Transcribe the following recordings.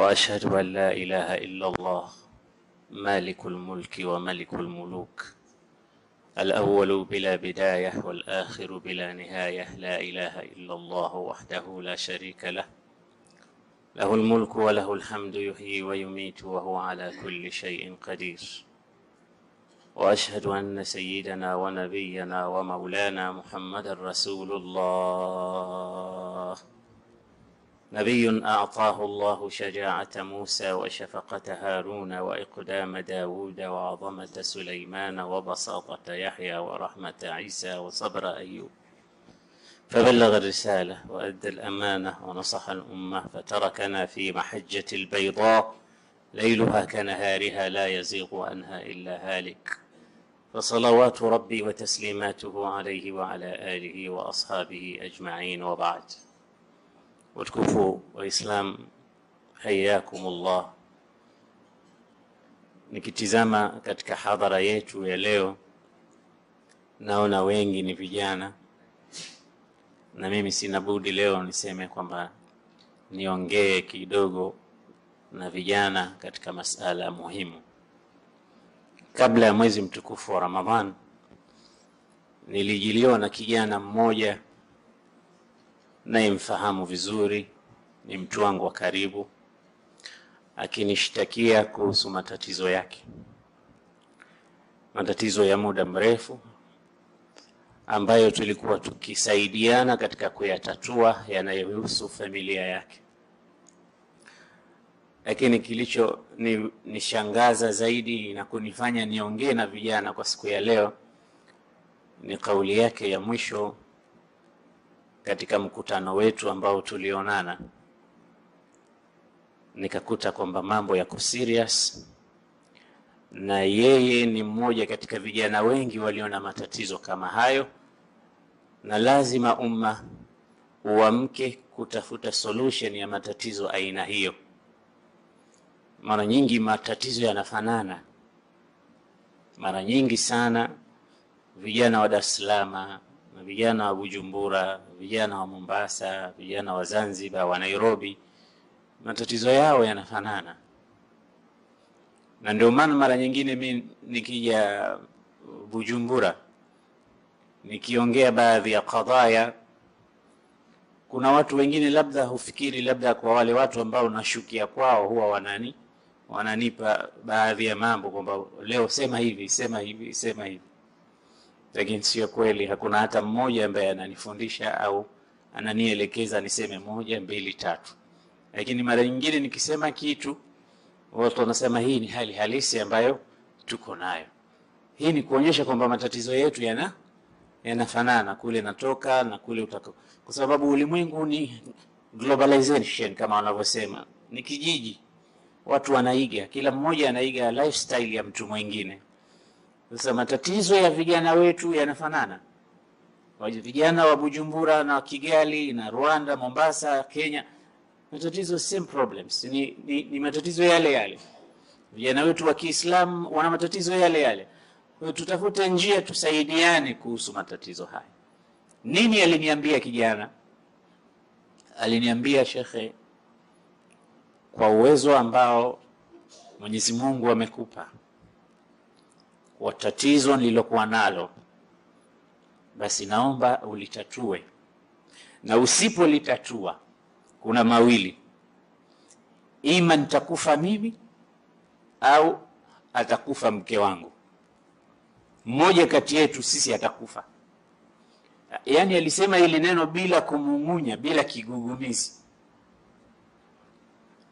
وأشهد أن لا إله إلا الله مالك الملك وملك الملوك الأول بلا بداية والآخر بلا نهاية لا إله إلا الله وحده لا شريك له. له الملك وله الحمد يحيي ويميت وهو على كل شيء قدير. وأشهد أن سيدنا ونبينا ومولانا محمد رسول الله. نبي أعطاه الله شجاعة موسى وشفقة هارون وإقدام داود وعظمة سليمان وبساطة يحيى ورحمة عيسى وصبر أيوب. فبلغ الرسالة وأدى الأمانة ونصح الأمة فتركنا في محجة البيضاء. ليلها كنهارها لا يزيغ عنها إلا هالك. فصلوات ربي وتسليماته عليه وعلى آله وأصحابه أجمعين. وبعد. Watukufu wa Islam, hayyakumullah. Nikitizama katika hadhara yetu ya leo, naona wengi ni vijana, na mimi sina budi leo niseme kwamba niongee kidogo na vijana katika masala muhimu. Kabla ya mwezi mtukufu wa Ramadhan, nilijiliwa na kijana mmoja nayemfahamu vizuri, ni mtu wangu wa karibu, akinishtakia kuhusu matatizo yake, matatizo ya muda mrefu ambayo tulikuwa tukisaidiana katika kuyatatua yanayohusu familia yake. Lakini kilicho ni, nishangaza zaidi na kunifanya niongee na vijana kwa siku ya leo ni kauli yake ya mwisho katika mkutano wetu ambao tulionana, nikakuta kwamba mambo yako serious, na yeye ni mmoja katika vijana wengi walio na matatizo kama hayo, na lazima umma uamke kutafuta solution ya matatizo aina hiyo. Mara nyingi matatizo yanafanana, mara nyingi sana vijana wa Dar es Salaam vijana wa Bujumbura, vijana wa Mombasa, vijana wa Zanzibar, wa Nairobi, matatizo yao yanafanana, na ndio maana mara nyingine mi nikija Bujumbura nikiongea baadhi ya kadhaya, kuna watu wengine labda hufikiri labda kwa wale watu ambao nashukia kwao huwa wanani wananipa baadhi ya mambo kwamba leo sema hivi, sema hivi, sema hivi lakini sio kweli. Hakuna hata mmoja ambaye ananifundisha au ananielekeza niseme moja mbili tatu. Lakini mara nyingine nikisema kitu, watu wanasema hii ni hali halisi ambayo tuko nayo. Hii ni kuonyesha kwamba matatizo yetu yana yanafanana, kule natoka na kule utaka, kwa sababu ulimwengu ni globalization kama wanavyosema, ni kijiji, watu wanaiga, kila mmoja anaiga lifestyle ya mtu mwingine. Sasa matatizo ya vijana wetu yanafanana, vijana wa Bujumbura na Kigali na Rwanda, Mombasa, Kenya, matatizo same problems, ni, ni, ni matatizo yale yale. Vijana wetu wa Kiislamu wana matatizo yale yale. Tutafute njia tusaidiane kuhusu matatizo haya. Nini aliniambia kijana? Aliniambia shekhe, kwa uwezo ambao Mwenyezi Mungu amekupa kwa tatizo nililokuwa nalo, basi naomba ulitatue, na usipolitatua kuna mawili, ima nitakufa mimi au atakufa mke wangu, mmoja kati yetu sisi atakufa. Yaani alisema ili neno bila kumung'unya, bila kigugumizi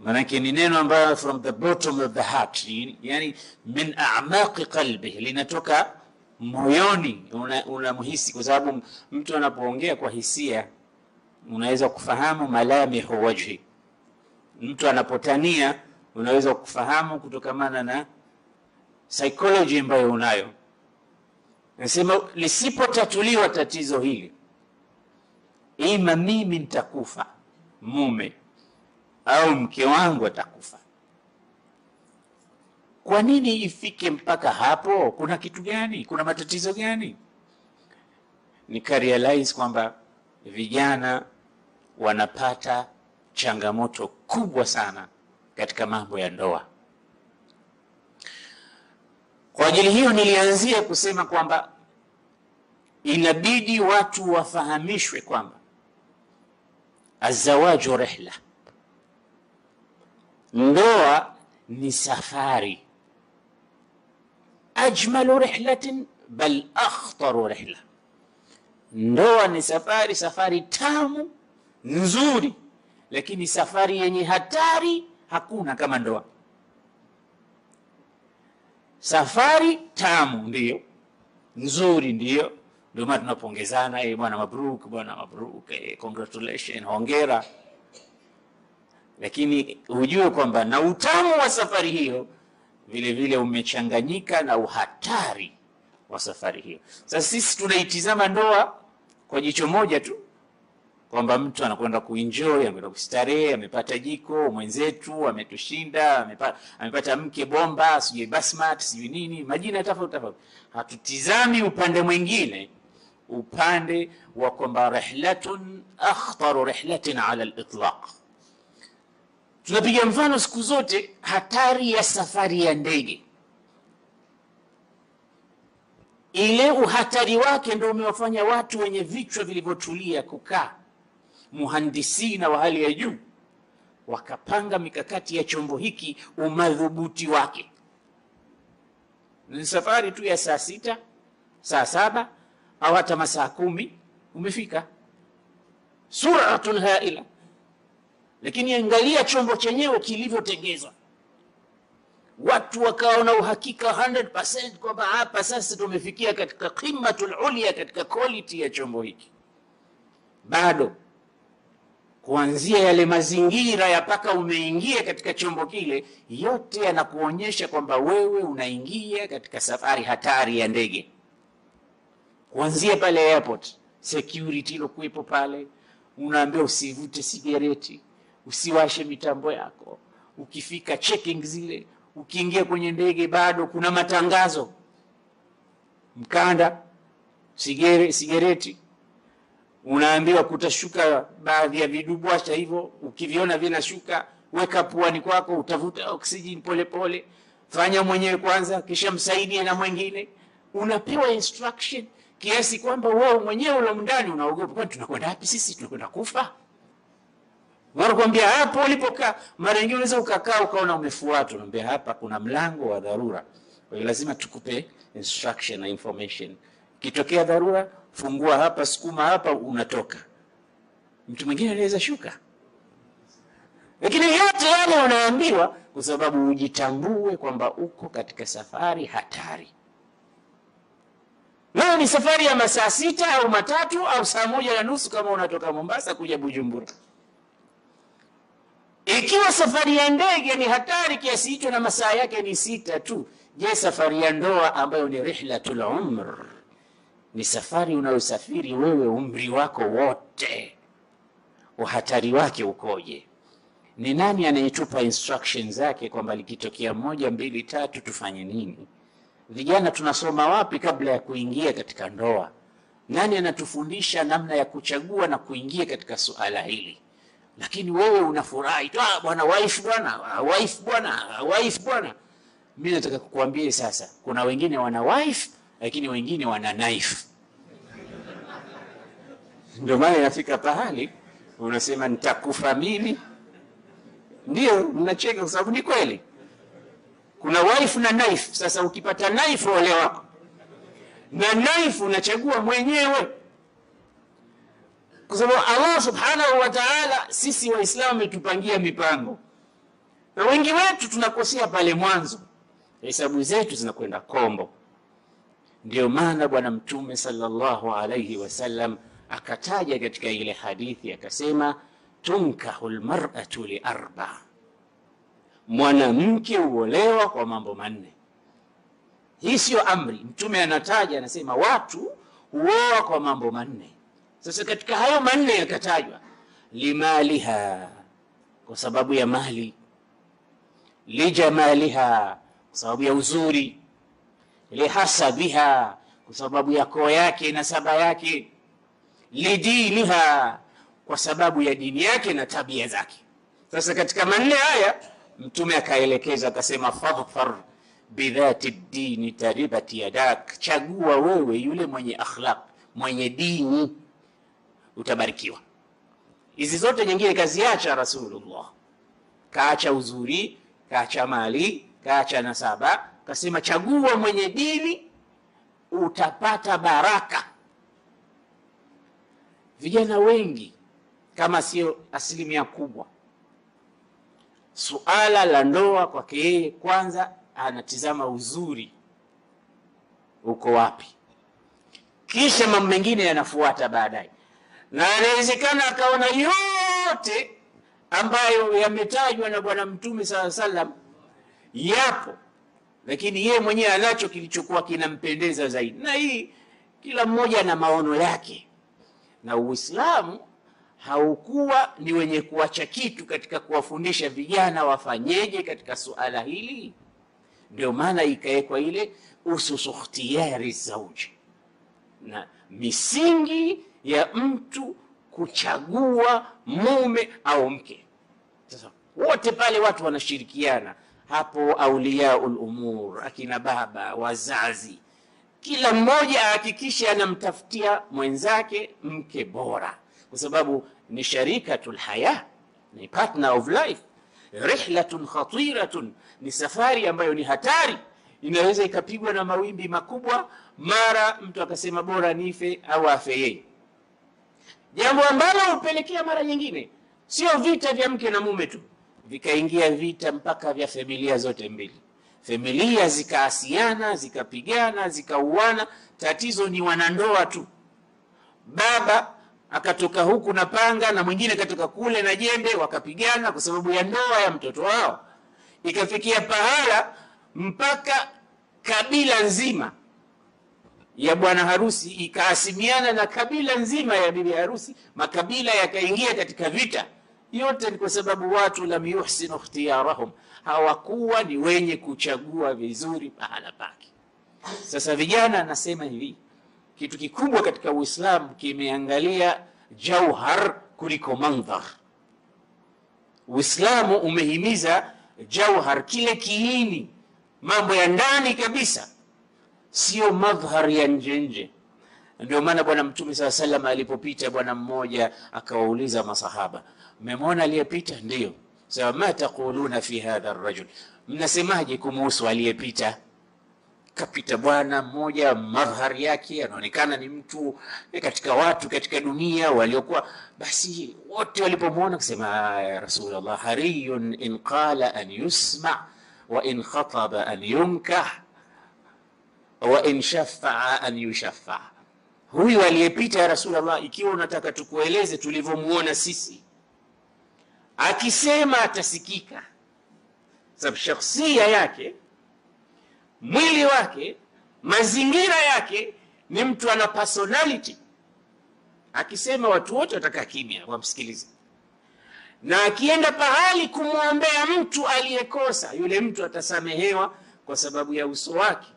manake ni neno ambayo from the bottom of the heart, yani min a'maqi qalbi, linatoka moyoni, unamhisi una, kwa sababu mtu anapoongea kwa hisia unaweza kufahamu malamihu wajhi. Mtu anapotania unaweza kufahamu kutokamana na psychology ambayo unayo. Nasema lisipotatuliwa tatizo hili, ima mimi nitakufa mume au mke wangu atakufa. Kwa nini ifike mpaka hapo? Kuna kitu gani? Kuna matatizo gani? Nikarealize kwamba vijana wanapata changamoto kubwa sana katika mambo ya ndoa. Kwa ajili hiyo nilianzia kusema kwamba inabidi watu wafahamishwe kwamba azawaju rihla, ndoa ni safari. Ajmalu rihlatin bal akhtaru rihla, ndoa ni safari, safari tamu nzuri, lakini safari yenye hatari hakuna kama ndoa. Safari tamu ndiyo nzuri, ndiyo ndio maana tunapongezana, eh, bwana mabruk, bwana mabruk, eh, congratulation, hongera. Lakini hujue kwamba na utamu wa safari hiyo vile vile umechanganyika na uhatari wa safari hiyo. Sasa sisi tunaitizama ndoa kwa jicho moja tu, kwamba mtu anakwenda kuenjoy, amekwenda kustarehe, amepata jiko, mwenzetu ametushinda, amepata, amepata mke bomba, sijui basmat, sijui nini, majina tofauti tofauti. Hatutizami upande mwingine, upande wa kwamba rihlatun akhtaru rihlatin ala al-itlaq. Tunapiga mfano siku zote hatari ya safari ya ndege, ile uhatari wake ndio umewafanya watu wenye vichwa vilivyotulia kukaa muhandisi na wa hali ya juu wakapanga mikakati ya chombo hiki, umadhubuti wake. Ni safari tu ya saa sita saa saba au hata masaa kumi umefika, suratun haila. Lakini angalia chombo chenyewe kilivyotengezwa, watu wakawa na uhakika 100% kwamba hapa sasa tumefikia katika qimatul ulya, katika quality ya chombo hiki. Bado kuanzia yale mazingira ya paka umeingia katika chombo kile, yote yanakuonyesha kwamba wewe unaingia katika safari hatari ya ndege. Kuanzia pale airport, security ilokuwepo pale, unaambiwa usivute sigareti, usiwashe mitambo yako. Ukifika checking zile, ukiingia kwenye ndege, bado kuna matangazo, mkanda, sigere, sigereti unaambiwa kutashuka baadhi ya vidubwasha hivyo, ukiviona vinashuka, weka puani kwako, utavuta oksijeni polepole, fanya mwenyewe kwanza, kisha msaidie na mwingine. Unapewa instruction kiasi kwamba wewe mwenyewe ulo ndani unaogopa, kwani tunakwenda wapi sisi? Tunakwenda kufa? Wanakwambia hapo ulipokaa. Mara nyingine unaweza ukakaa ukaona umefuatwa, unaambia hapa kuna mlango wa dharura, kwa hiyo lazima tukupe instruction na information. Kitokea dharura fungua hapa, sukuma hapa, unatoka. Mtu mwingine anaweza shuka, lakini yote yale unaambiwa kwa sababu ujitambue kwamba uko katika safari hatari. Leo ni safari ya masaa sita au matatu au saa moja na nusu kama unatoka Mombasa kuja Bujumbura. Ikiwa safari ya ndege ni hatari kiasi hicho na masaa yake ni sita tu, je, safari ya ndoa ambayo ni rihlatul umr ni safari unayosafiri wewe umri wako wote, uhatari wake ukoje? Ni nani anayetupa instruction zake kwamba likitokea moja mbili tatu tufanye nini? Vijana tunasoma wapi kabla ya kuingia katika ndoa? Nani anatufundisha namna ya kuchagua na kuingia katika suala hili? Lakini wewe unafurahi tu, "Ah, bwana wife, bwana ah, wife, bwana ah, wife, bwana. Mimi nataka kukuambia sasa, kuna wengine wana wife lakini wengine wana knife. Ndio maana inafika pahali unasema nitakufa mimi. Ndio mnacheka kwa sababu ni kweli, kuna wife na knife. Sasa ukipata knife, ole wako, na knife unachagua mwenyewe, kwa sababu Allah subhanahu wa ta'ala, sisi Waislamu ametupangia mipango, na wengi wetu tunakosea pale mwanzo, hesabu zetu zinakwenda kombo. Ndio maana Bwana Mtume sallallahu alayhi wasallam akataja katika ile hadithi akasema, tunkahu lmar'atu li arba, mwanamke huolewa kwa mambo manne. Hii siyo amri, Mtume anataja anasema watu huoa kwa mambo manne. Sasa katika hayo manne yakatajwa, limaliha, kwa sababu ya mali, lijamaliha, kwa sababu ya uzuri. Lihasabiha kwa sababu ya koo yake na saba yake, lidiniha kwa sababu ya dini yake na tabia zake. Sasa katika manne haya Mtume akaelekeza akasema, fadhfar bidhati dini taribati yadak, chagua wewe yule mwenye akhlaq, mwenye dini, utabarikiwa. Hizi zote nyingine kaziacha Rasulullah, kaacha uzuri, kaacha mali, kaacha nasaba, kasema chagua mwenye dini, utapata baraka. Vijana wengi kama sio asilimia kubwa, suala la ndoa kwake yeye kwanza anatizama uzuri uko wapi, kisha mambo mengine yanafuata baadaye, na anawezekana akaona yote ambayo yametajwa na Bwana Mtume sala salam yapo, lakini yeye mwenyewe anacho kilichokuwa kinampendeza zaidi. Na hii kila mmoja na maono yake, na Uislamu haukuwa ni wenye kuacha kitu katika kuwafundisha vijana wafanyeje katika suala hili. Ndio maana ikawekwa ile ususu ikhtiyari zauji, na misingi ya mtu kuchagua mume au mke. Sasa wote pale watu wanashirikiana. Hapo, auliyaul umur, akina baba, wazazi, kila mmoja ahakikishe anamtafutia mwenzake mke bora, kwa sababu ni sharikatul haya, ni partner of life. Rihlatun khatiratun, ni safari ambayo ni hatari, inaweza ikapigwa na mawimbi makubwa, mara mtu akasema bora nife au afe yeye, jambo ambalo hupelekea mara nyingine sio vita vya mke na mume tu, vikaingia vita mpaka vya familia zote mbili, familia zikaasiana, zikapigana, zikauana. Tatizo ni wanandoa tu, baba akatoka huku na panga na mwingine katoka kule na jembe, wakapigana kwa sababu ya ndoa ya mtoto wao. Ikafikia pahala mpaka kabila nzima ya bwana harusi ikaasimiana na kabila nzima ya bibi harusi, makabila yakaingia katika vita. Yote ni kwa sababu watu lam yuhsinu ikhtiyarahum, hawakuwa ni wenye kuchagua vizuri pahala pake. Sasa vijana, nasema hivi kitu kikubwa katika Uislamu kimeangalia jauhar kuliko mandhar. Uislamu umehimiza jauhar, kile kiini, mambo ya ndani kabisa, sio madhhar ya nje nje. Ndio maana Bwana Mtume saa salam alipopita, bwana mmoja akawauliza masahaba, mmemwona aliyepita? Ndiyo. Sasa ma taquluna fi hadha rajul, mnasemaje kumuhusu aliyepita? Kapita bwana mmoja, madhhar yake anaonekana ni mtu katika watu katika dunia waliokuwa. Basi wote walipomwona kusema, ya Rasulullah, hariyun in qala an yusma wa in khataba an yunkah wa in shafaa an yushafaa. Huyu aliyepita ya Rasulullah, ikiwa unataka tukueleze tulivyomuona sisi, akisema atasikika, sababu shakhsia yake mwili wake, mazingira yake, ni mtu ana personality. Akisema watu wote watakaa kimya wamsikilize, na akienda pahali kumwombea mtu aliyekosa, yule mtu atasamehewa kwa sababu ya uso wake,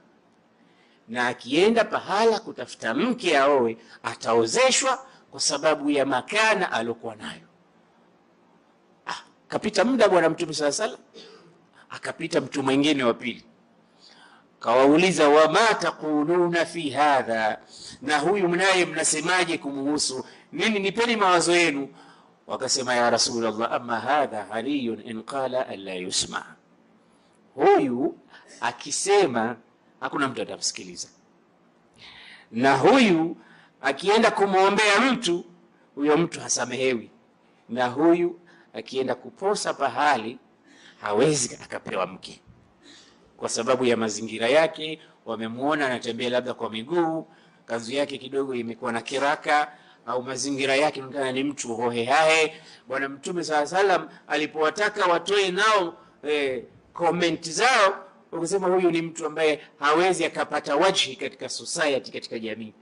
na akienda pahala kutafuta mke aowe, ataozeshwa kwa sababu ya makana aliokuwa nayo. Ah, kapita muda bwana Mtume sala salam, akapita mtu mwingine wa pili kawauliza wama taquluna fi hadha, na huyu mnaye mnasemaje kumuhusu nini? Nipeni mawazo yenu. Wakasema ya Rasulullah, ama hadha hariyun in qala alla yusma, huyu akisema hakuna mtu atamsikiliza, na huyu akienda kumwombea mtu, huyo mtu hasamehewi, na huyu akienda kuposa pahali hawezi akapewa mke kwa sababu ya mazingira yake. Wamemwona anatembea labda kwa miguu, kanzu yake kidogo imekuwa na kiraka, au mazingira yake inaonekana ni mtu hohehahe. Bwana Mtume saa salam alipowataka watoe nao eh, komenti zao, wakasema huyu ni mtu ambaye hawezi akapata wajhi katika society, katika jamii.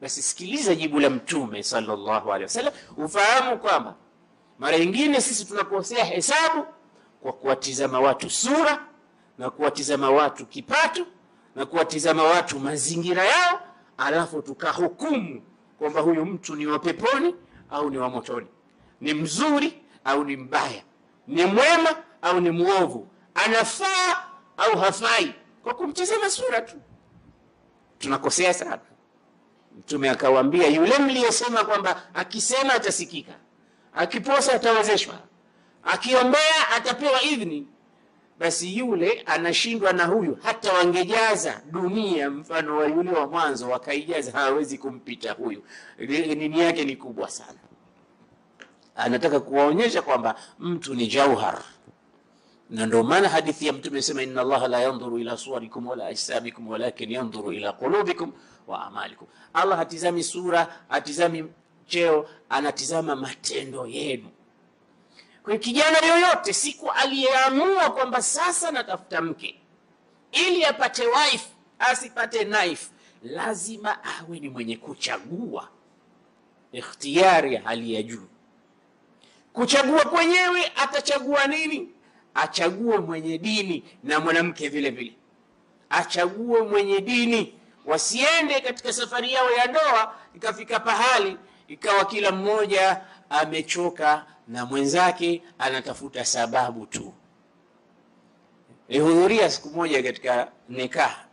Basi sikiliza jibu la Mtume sallallahu alaihi wasallam, ufahamu kwamba mara nyingine sisi tunakosea hesabu kwa kuwatizama watu sura na kuwatizama watu kipato na kuwatizama watu mazingira yao, alafu tukahukumu kwamba huyu mtu ni wa peponi au ni wa motoni, ni mzuri au ni mbaya, ni mwema au ni mwovu, anafaa au hafai kwa kumtizama sura tu. Tunakosea sana. Mtume akawambia yule mliyesema kwamba akisema atasikika, akiposa atawezeshwa, akiombea atapewa idhni, basi yule anashindwa na huyu. Hata wangejaza dunia mfano wa yule wa mwanzo wakaijaza, hawawezi kumpita huyu. Nini yake ni kubwa sana. Anataka kuwaonyesha kwamba mtu ni jauhar, na ndio maana hadithi ya Mtume sema, inna Allah la yanzuru ila suwarikum wala ajsamikum walakin yanzuru ila qulubikum wa amalikum. Allah hatizami sura, hatizami cheo, anatizama matendo yenu. Kwa kijana yoyote siku aliyeamua kwamba sasa natafuta mke ili apate wife asipate knife, lazima awe ni mwenye kuchagua, ikhtiyari ya hali ya juu. Kuchagua kwenyewe atachagua nini? Achague mwenye dini na mwanamke vile vile, achague mwenye dini. Wasiende katika safari yao ya ndoa ikafika pahali ikawa kila mmoja amechoka na mwenzake anatafuta sababu tu. Nilihudhuria siku moja katika nikaha,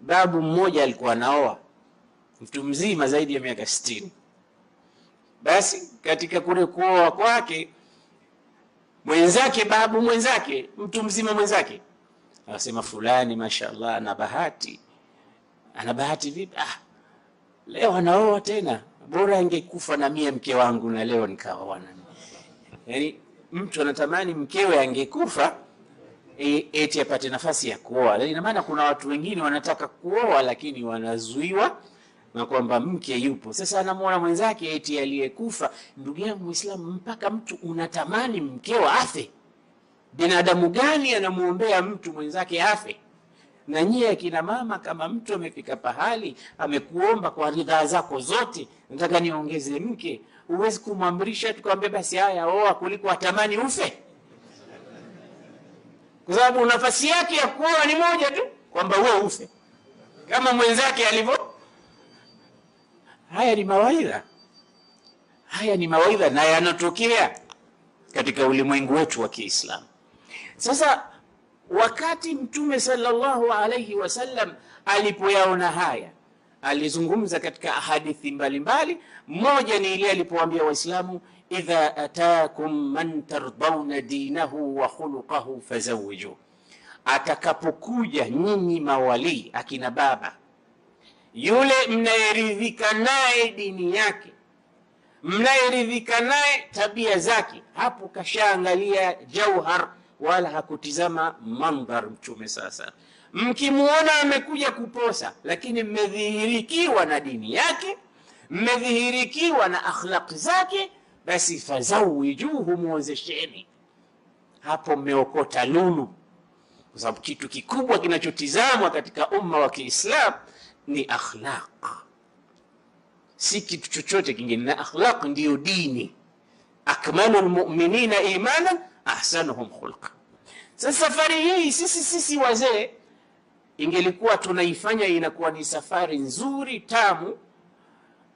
babu mmoja alikuwa anaoa mtu mzima zaidi ya miaka sitini. Basi katika kule kuoa kwake mwenzake, babu mwenzake, mtu mzima mwenzake anasema, fulani mashallah, ana bahati. Ana bahati vipi? Ah, leo anaoa tena, bora angekufa na mie mke wangu na leo nikawa wana. Yani mtu anatamani mkewe angekufa e, eti apate nafasi ya kuoa. Ina maana kuna watu wengine wanataka kuoa lakini wanazuiwa na kwamba mke yupo. Sasa anamwona mwenzake eti aliyekufa. Ndugu yangu Muislamu, mpaka mtu unatamani mkeo afe? Binadamu gani anamwombea mtu mwenzake afe? Na nyie akina mama, kama mtu amefika pahali amekuomba kwa ridhaa zako zote, nataka niongeze mke huwezi kumwamrisha tukamwambia basi haya oa kuliko atamani ufe, kwa sababu nafasi yake ya kuoa ni moja tu, kwamba wewe ufe kama mwenzake alivyo. Haya ni mawaidha, haya ni mawaidha na yanatokea katika ulimwengu wetu wa Kiislamu. Sasa wakati Mtume sallallahu alaihi wasallam alipoyaona haya alizungumza katika hadithi mbalimbali. Mmoja ni ile alipowaambia Waislamu, idha atakum man tardauna dinahu wa khuluqahu fazawiju, atakapokuja nyinyi mawalii akina baba, yule mnayeridhika naye dini yake, mnayeridhika naye tabia zake, hapo kashaangalia jauhar, wala hakutizama mandhar. Mtume sasa Mkimuona amekuja kuposa, lakini mmedhihirikiwa na dini yake, mmedhihirikiwa na akhlaqi zake, basi fazawijuhu, muozesheni. Hapo mmeokota lulu, kwa sababu kitu kikubwa kinachotizamwa katika umma wa Kiislam ni akhlaq, si kitu chochote kingine, na akhlaq ndiyo dini. Akmalu lmuminina imanan ahsanuhum khulqa. Sasa safari hii sisi sisi wazee ingelikuwa tunaifanya inakuwa ni safari nzuri tamu,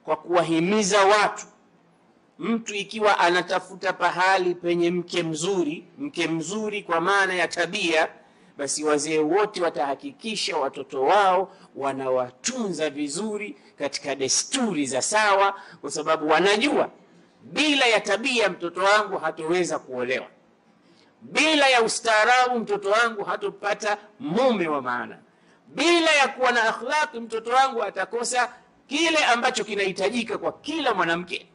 kwa kuwahimiza watu. Mtu ikiwa anatafuta pahali penye mke mzuri, mke mzuri kwa maana ya tabia, basi wazee wote watahakikisha watoto wao wanawatunza vizuri katika desturi za sawa, kwa sababu wanajua bila ya tabia mtoto wangu hatoweza kuolewa, bila ya ustaarabu mtoto wangu hatopata mume wa maana bila ya kuwa na akhlaqi mtoto wangu atakosa kile ambacho kinahitajika kwa kila mwanamke.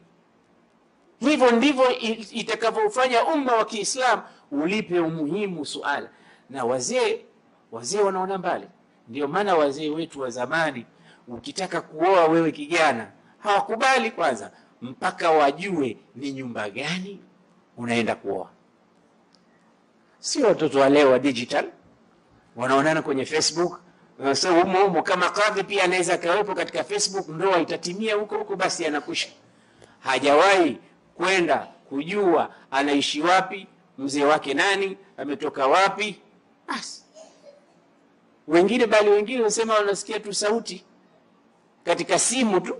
Hivyo ndivyo itakavyofanya umma wa Kiislamu ulipe umuhimu suala. Na wazee wazee wanaona mbali, ndio maana wazee wetu wa zamani, ukitaka kuoa wewe kijana, hawakubali kwanza mpaka wajue ni nyumba gani unaenda kuoa. Sio watoto wa leo wa digital wanaonana kwenye Facebook So, humo humo kama kadhi pia anaweza akawepo katika Facebook, ndoa itatimia huko huko, basi anakwisha. Hajawahi kwenda kujua anaishi wapi, mzee wake nani, ametoka wapi. Basi wengine bali wengine wanasema wanasikia tu sauti. Katika simu tu,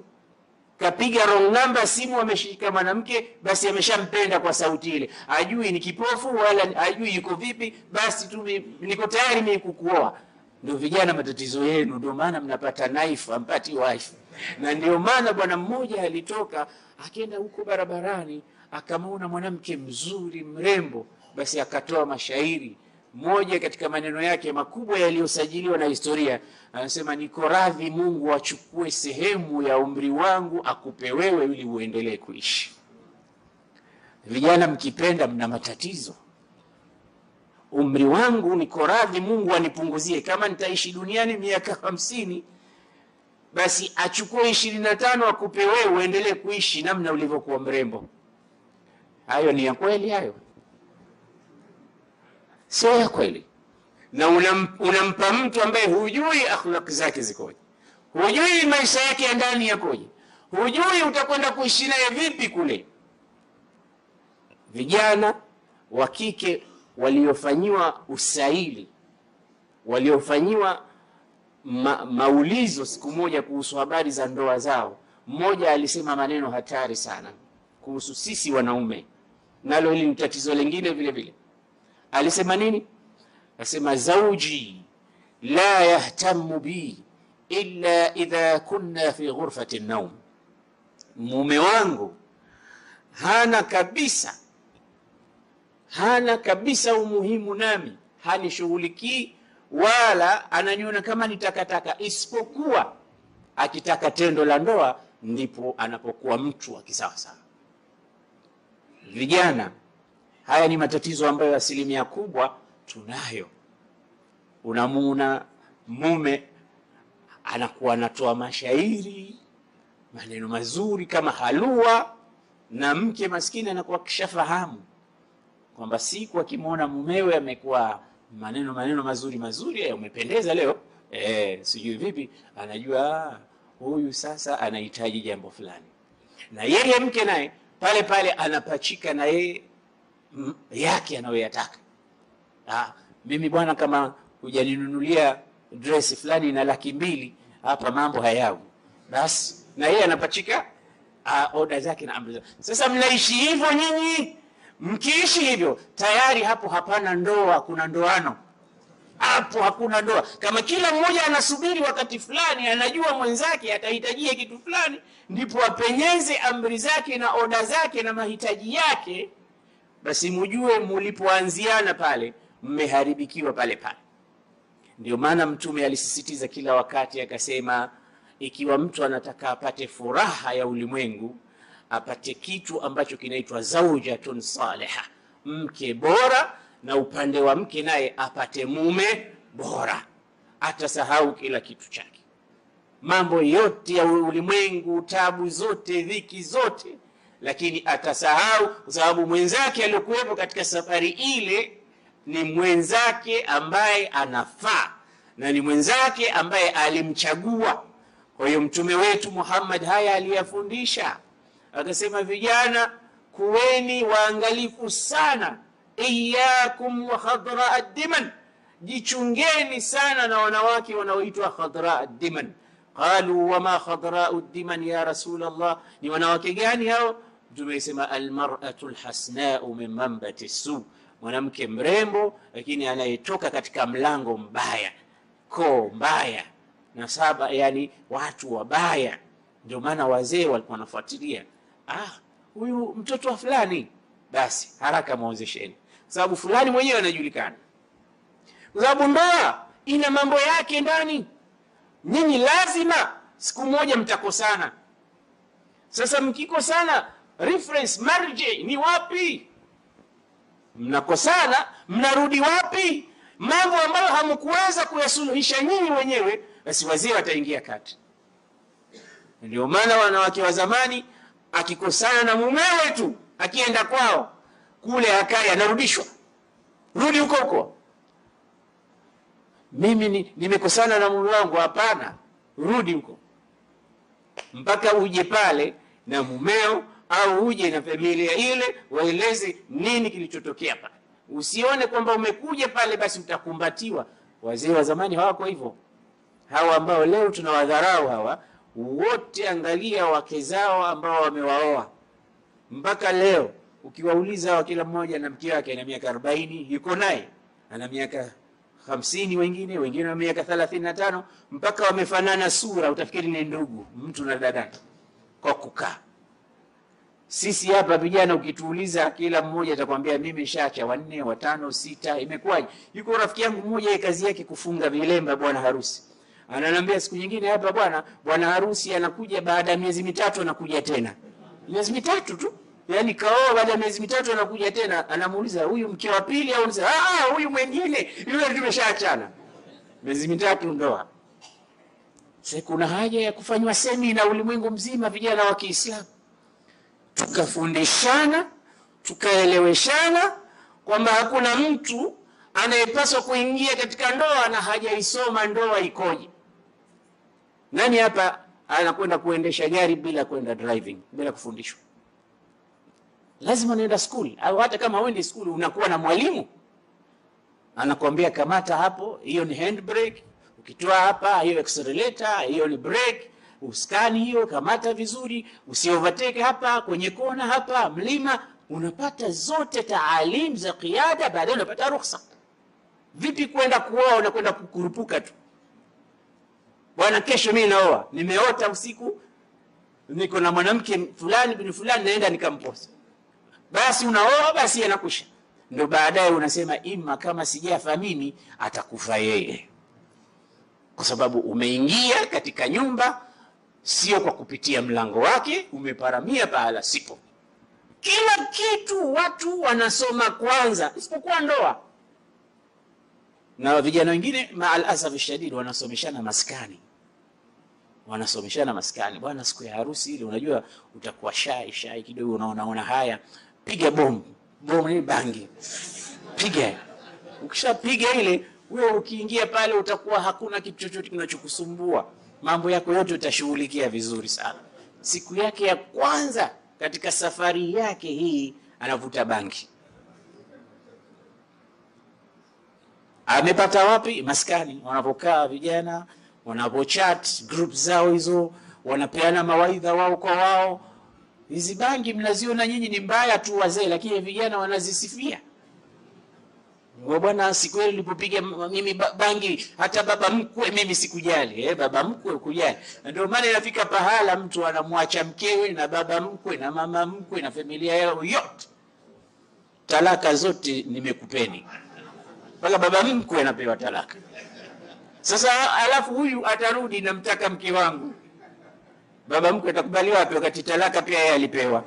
kapiga wrong number, simu ameshika mwanamke, basi ameshampenda kwa sauti ile, ajui ni kipofu wala ajui yuko vipi, basi tu niko tayari mimi kukuoa. Ndio vijana, matatizo yenu, ndio maana mnapata naifu, ampati wife. Na ndio maana bwana mmoja alitoka akaenda huko barabarani, akamwona mwanamke mzuri mrembo, basi akatoa mashairi moja katika maneno yake makubwa yaliyosajiliwa na historia, anasema niko radhi Mungu achukue sehemu ya umri wangu akupe wewe ili uendelee kuishi. Vijana mkipenda, mna matatizo. Umri wangu niko radhi Mungu anipunguzie, kama nitaishi duniani miaka hamsini basi achukue ishirini na tano akupe wewe uendelee kuishi namna ulivyokuwa mrembo. Hayo ni ya kweli hayo? Sio ya kweli, na unampa unampa mtu ambaye hujui akhlaki zake zikoje, hujui maisha yake ya ndani yakoje, hujui utakwenda kuishi naye vipi kule. Vijana wa kike waliofanyiwa usaili, waliofanyiwa ma, maulizo siku moja kuhusu habari za ndoa zao, mmoja alisema maneno hatari sana kuhusu sisi wanaume, nalo hili ni tatizo lingine vile vile alisema nini? Asema zauji la yahtamu bi illa idha kunna fi ghurfati naum, mume wangu hana kabisa hana kabisa umuhimu nami, hanishughulikii wala ananiona kama ni takataka, isipokuwa akitaka tendo la ndoa, ndipo anapokuwa mtu wa kisawasawa. Vijana, haya ni matatizo ambayo asilimia kubwa tunayo. Unamuona mume anakuwa anatoa mashairi maneno mazuri kama halua, na mke maskini anakuwa kishafahamu kwamba siku akimwona mumewe amekuwa maneno maneno mazuri mazuri, umependeza leo eh, sijui vipi, anajua ah, huyu sasa anahitaji jambo fulani, na yeye mke naye pale pale anapachika na yeye yake anayoyataka. Ah, mimi bwana, kama hujaninunulia dress fulani na laki mbili hapa mambo hayawi, basi na yeye anapachika uh, oda zake na amri. Sasa mnaishi hivyo nyinyi, mkiishi hivyo tayari hapo hapana ndoa, kuna ndoano hapo hakuna ndoa. Kama kila mmoja anasubiri wakati fulani, anajua mwenzake atahitajia kitu fulani, ndipo apenyeze amri zake na oda zake na mahitaji yake, basi mujue mulipoanziana pale mmeharibikiwa pale pale. Ndio maana Mtume alisisitiza kila wakati akasema, ikiwa mtu anataka apate furaha ya ulimwengu, apate kitu ambacho kinaitwa zaujatun saliha, mke bora, na upande wa mke naye apate mume bora, atasahau kila kitu chake, mambo yote ya ulimwengu, tabu zote, dhiki zote, lakini atasahau kwa sababu mwenzake aliyokuwepo katika safari ile ni mwenzake ambaye anafaa na ni mwenzake ambaye alimchagua. Kwa hiyo mtume wetu Muhammad haya aliyafundisha, akasema, vijana kuweni waangalifu sana, iyakum wa khadra ad-diman, jichungeni sana na wanawake wanaoitwa khadra ad-diman. Qalu wama khadra'u ad-diman ya rasul Allah, ni wanawake gani hao? Mtume asema almar'atu alhasna'u min manbati su mwanamke mrembo lakini anayetoka katika mlango mbaya, koo mbaya, nasaba, yani watu wabaya. Ndio maana wazee walikuwa wanafuatilia, ah, mtoto wa fulani, basi haraka mwozesheni, kwa sababu fulani mwenyewe anajulikana, kwa sababu ndoa ina mambo yake ndani. Nyinyi lazima siku moja mtakosana. Sasa mkikosana, reference marje ni wapi? mnakosana mnarudi wapi? Mambo ambayo hamkuweza kuyasuluhisha nyinyi wenyewe, basi wazee wataingia kati. Ndio maana wanawake wa zamani akikosana na mumewe tu, akienda kwao kule akai, anarudishwa, rudi huko huko. Mimi ni- nimekosana na mume wangu, hapana, rudi huko mpaka uje pale na mumeo au uje na familia ile, waeleze nini kilichotokea pale. Usione kwamba umekuja pale basi utakumbatiwa. Wazee wa zamani hawako hivyo. Hawa ambao leo tunawadharau hawa, wote, angalia wake zao ambao wamewaoa mpaka leo. Ukiwauliza hawa, kila mmoja na mke wake ana miaka arobaini, yuko naye ana miaka hamsini, wengine wengine wa miaka thelathini na tano, mpaka wamefanana sura, utafikiri ni ndugu, mtu na dada kwa kukaa. Sisi hapa vijana, ukituuliza kila mmoja atakwambia mimi nishaacha wanne, watano, sita. Imekuwaje? Yuko rafiki yangu mmoja, kazi yake kufunga vilemba bwana harusi. Ananiambia siku nyingine hapa, bwana bwana harusi anakuja baada ya miezi mitatu, anakuja tena miezi mitatu tu, yaani kaoa, baada ya miezi mitatu anakuja tena. Anamuuliza huyu mke wa pili au ah, huyu mwingine, yule tumeshaachana miezi mitatu ndoa. Sasa kuna haja ya kufanywa semina ulimwengu mzima, vijana wa Kiislamu tukafundishana tukaeleweshana kwamba hakuna mtu anayepaswa kuingia katika ndoa na hajaisoma ndoa ikoje. Nani hapa anakwenda kuendesha gari bila kwenda driving, bila kufundishwa? Lazima unaenda skuli, au hata kama uendi skuli unakuwa na mwalimu anakuambia, kamata hapo, hiyo ni handbrake, ukitoa hapa, hiyo accelerator, hiyo ni brake uskani hiyo, kamata vizuri, usiovateke hapa kwenye kona hapa, mlima. Unapata zote taalim za kiada, baadaye unapata ruhusa. Vipi kwenda kuoa, unakwenda kukurupuka tu, bwana, kesho mimi naoa, nimeota usiku niko na mwanamke fulani bin fulani, naenda nikamposa, basi unaoa, basi anakusha, ndo baadaye unasema ima kama sijafa mimi atakufa yeye, kwa sababu umeingia katika nyumba sio kwa kupitia mlango wake, umeparamia pahala sipo. Kila kitu watu wanasoma kwanza, isipokuwa ndoa. Na vijana wengine maal asafi shadid wanasomeshana maskani, wanasomeshana maskani. Bwana, siku ya harusi ile, unajua utakuwa shai shai kidogo, unaonaona haya, piga bomu ni bangi, piga. Ukishapiga ile, wewe ukiingia pale utakuwa hakuna kitu chochote kinachokusumbua mambo yako yote utashughulikia vizuri sana. Siku yake ya kwanza katika safari yake hii anavuta bangi. Amepata wapi? Maskani, wanapokaa vijana, wanapochat group zao hizo, wanapeana mawaidha wao kwa wao. Hizi bangi mnaziona nyinyi ni mbaya tu wazee, lakini vijana wanazisifia bwana, siku ile nilipopiga mimi bangi hata baba mkwe mimi sikujali. Eh, baba mkwe ukujali? Ndio maana inafika pahala mtu anamwacha mkewe na baba mkwe na mama mkwe na familia yao yote, talaka zote nimekupeni, mpaka baba mkwe anapewa talaka. Sasa alafu huyu atarudi, namtaka mke wangu, baba mkwe atakubali wapi wakati talaka pia yeye alipewa?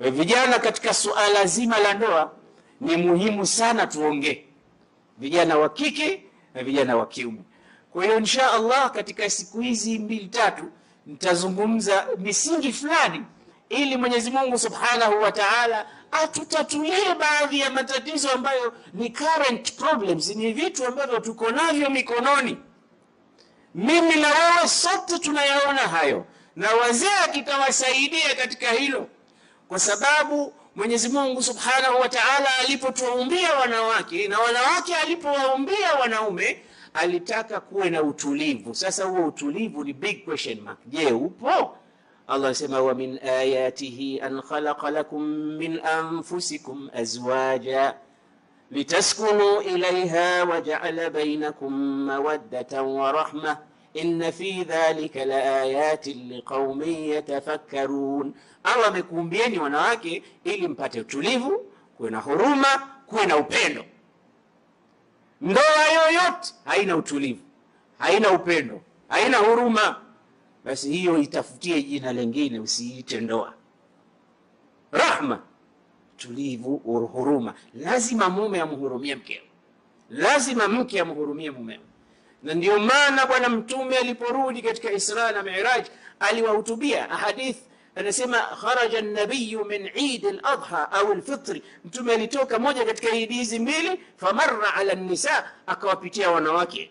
Vijana, katika suala zima la ndoa ni muhimu sana tuongee, vijana wa kike na vijana wa kiume. Kwa hiyo insha Allah katika siku hizi mbili tatu nitazungumza misingi fulani, ili Mwenyezi Mungu Subhanahu wa Ta'ala atutatulie baadhi ya matatizo ambayo ni current problems, ni vitu ambavyo tuko navyo mikononi. Mimi na wewe sote tunayaona hayo, na wazee kitawasaidia katika hilo, kwa sababu Mwenyezi Mungu Subhanahu wa Ta'ala alipotuumbia wanawake na wanawake alipowaumbia wanaume alitaka kuwe na utulivu. Sasa huo utulivu ni big question mark. Je, upo? Allah anasema wa min ayatihi an khalaqa lakum min anfusikum azwaja litaskunu ilayha wa ja'ala bainakum mawaddatan wa rahma inna fi dhalika laayatin liqaumin yatafakkarun. Allah amekuumbieni wanawake ili mpate utulivu, kuwe na huruma, kuwe na upendo. Ndoa yoyote haina utulivu, haina upendo, haina huruma, basi hiyo itafutie jina lingine, usiite ndoa. Rahma, tulivu, huruma. Lazima mume amhurumie mkeo, lazima mke amhurumie mumeo na ndio maana Bwana Mtume aliporudi katika Isra na Miraj aliwahutubia ahadith, anasema kharaja nabiyu min Eid al-Adha au al-Fitri, Mtume alitoka moja katika idi hizi mbili, famarra ala nisa, akawapitia wanawake.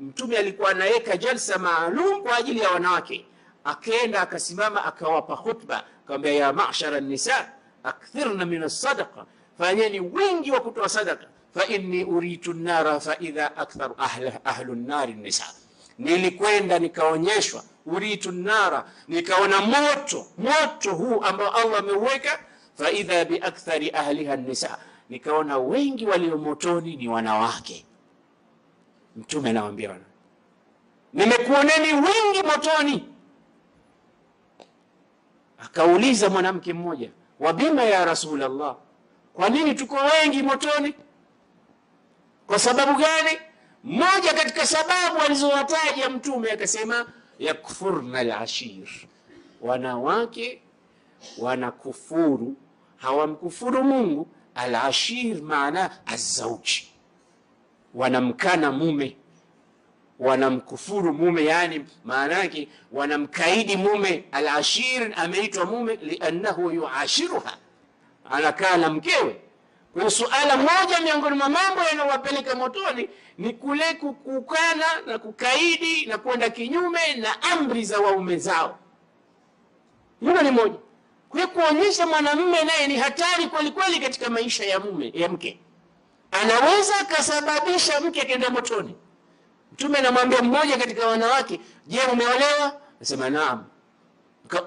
Mtume alikuwa anaweka jalsa maalum kwa ajili ya wanawake, akaenda akasimama akawapa khutba, akamwambia ya ma'shara nisa akthirna min as-sadaqa, fanyeni wingi wa kutoa sadaqa, fa inni uritu nara fa idha akthar ahlu nnari nisa, nilikwenda nikaonyeshwa uritu nara, nikaona moto, moto huu ambao Allah ameuweka. Faidha biakthari ahliha nisa, nikaona wengi walio motoni ni wanawake. Mtume anawaambia wana, nimekuoneni wengi motoni. Akauliza mwanamke mmoja, wabima ya Rasulullah, kwa nini tuko wengi motoni? Kwa sababu gani? Moja katika sababu alizowataja Mtume akasema yakfurna alashir, wanawake wanakufuru, hawamkufuru Mungu. Alashir maana azauji, wanamkana mume, wanamkufuru mume, yani maana yake wanamkaidi mume. Alashir ameitwa mume liannahu yuashiruha, anakaa na mkewe. Kwa suala moja miongoni mwa mambo yanayowapeleka motoni ni kule kukukana na kukaidi na kwenda kinyume na amri za waume zao. Hilo ni moja. kule kuonyesha mwanamume naye ni hatari kweli kweli katika maisha ya mume ya mke, anaweza akasababisha mke akaenda motoni. Mtume anamwambia mmoja katika wanawake, je, umeolewa? Anasema naam.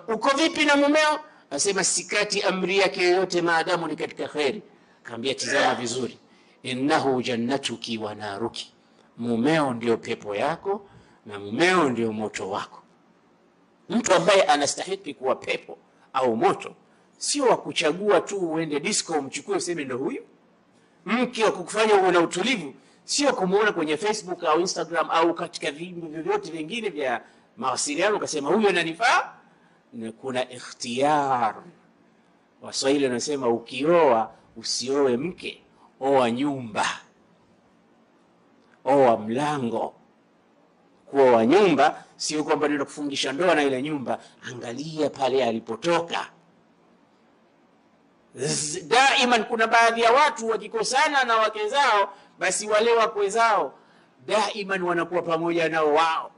Uko vipi na mumeo? Anasema sikati amri yake yoyote maadamu ni katika kheri. Kaambia, tizama vizuri, innahu jannatuki wa naruki, mumeo ndio pepo yako na mumeo ndio moto wako. Mtu ambaye anastahiki kuwa pepo au moto sio wa kuchagua tu uende disco umchukue useme ndo huyu. Mke wa kukufanya uwe na utulivu sio kumuona kwenye Facebook au Instagram au katika vitu vyovyote vingine vya mawasiliano ukasema huyu ananifaa. Kuna ikhtiyar. Waswahili wanasema ukioa usioe mke, oa nyumba, oa mlango. Kuoa nyumba sio kwamba nenda kufungisha ndoa na ile nyumba. Angalia pale alipotoka. Daiman kuna baadhi ya watu wakikosana na wake zao, basi wale wakwe zao daiman wanakuwa pamoja nao wao.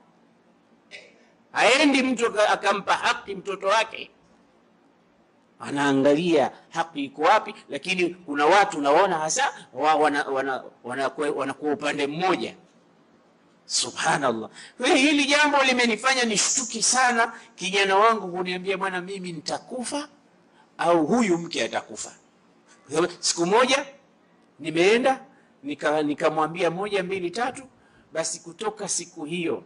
Haendi mtu akampa haki mtoto wake anaangalia haki iko wapi, lakini kuna watu unaona hasa wanakuwa wana, wana, wana upande mmoja. Subhanallah, hili jambo limenifanya nishtuki sana. Kijana wangu kuniambia, bwana, mimi nitakufa au huyu mke atakufa. Siku moja nimeenda nikamwambia nika moja mbili tatu, basi kutoka siku hiyo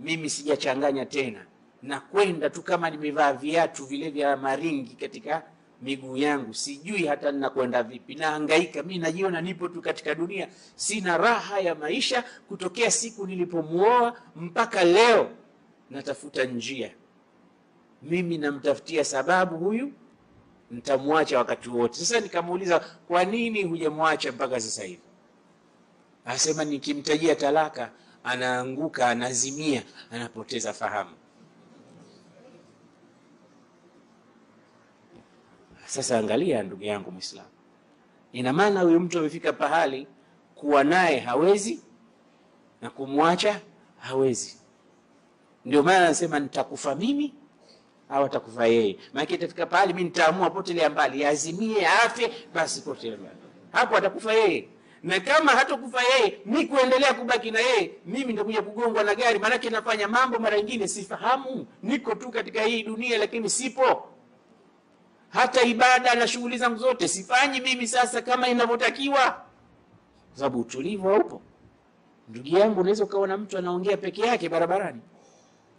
mimi sijachanganya tena na kwenda tu kama nimevaa viatu vile vya maringi katika miguu yangu, sijui hata ninakwenda vipi, nahangaika. Mi najiona nipo tu katika dunia, sina raha ya maisha. Kutokea siku nilipomuoa mpaka leo natafuta njia, mimi namtafutia sababu huyu nitamwacha wakati wote. Sasa nikamuuliza, kwa nini hujamwacha mpaka sasa hivi? Asema nikimtajia talaka anaanguka, anazimia, anapoteza fahamu. Sasa angalia, ndugu yangu Muislamu, ina maana huyu mtu amefika pahali kuwa naye hawezi na kumwacha hawezi. Ndio maana anasema nitakufa mimi au atakufa yeye. Maana itafika pahali mimi nitaamua potelea mbali, azimie afe, basi potelea mbali, hapo atakufa yeye. Na kama hatakufa yeye, mi kuendelea kubaki na yeye, mimi nitakuja kugongwa na gari, maanake nafanya mambo mara nyingine sifahamu, niko tu katika hii dunia, lakini sipo hata ibada na shughuli zangu zote sifanyi mimi sasa kama inavyotakiwa, kwa sababu utulivu haupo. Ndugu yangu, unaweza ukaona mtu anaongea peke yake barabarani,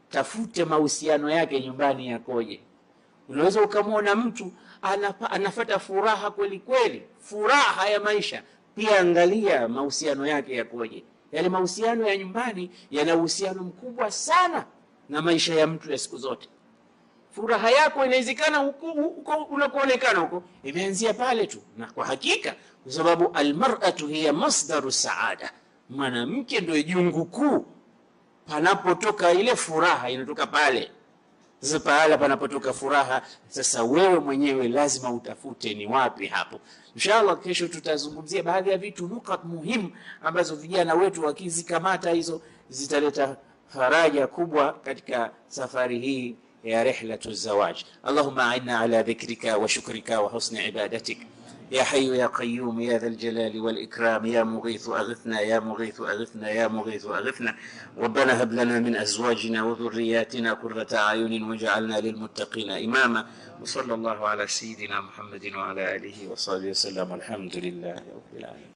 tafute mahusiano yake nyumbani yakoje. Unaweza ukamwona mtu anapa, anafata furaha kweli kweli, furaha ya maisha, pia angalia mahusiano yake yakoje. Yale mahusiano ya nyumbani yana uhusiano mkubwa sana na maisha ya mtu ya siku zote. Furaha yako inawezekana huko unakoonekana huko imeanzia pale tu, na kwa hakika, kwa sababu almar'atu hiya masdaru saada, mwanamke ndio jungu kuu. Panapotoka ile furaha inatoka pale. Sasa pahala panapotoka furaha, sasa wewe mwenyewe lazima utafute ni wapi hapo. Inshallah, kesho tutazungumzia baadhi ya vitu nukat muhimu ambazo vijana wetu wakizikamata hizo zitaleta faraja kubwa katika safari hii zawaj. Allahumma a'inna ala dhikrika wa shukrika wa husni ibadatik يا حي يا قيوم يا ذا الجلال والإكرام يا مغيث أغثنا يا مغيث أغثنا يا مغيث أغثنا. ربنا هب لنا من أزواجنا وذرياتنا قرة أعين واجعلنا للمتقين إماما. وصلى الله على سيدنا محمد وعلى آله وصحبه وسلم. الحمد لله رب العالمين.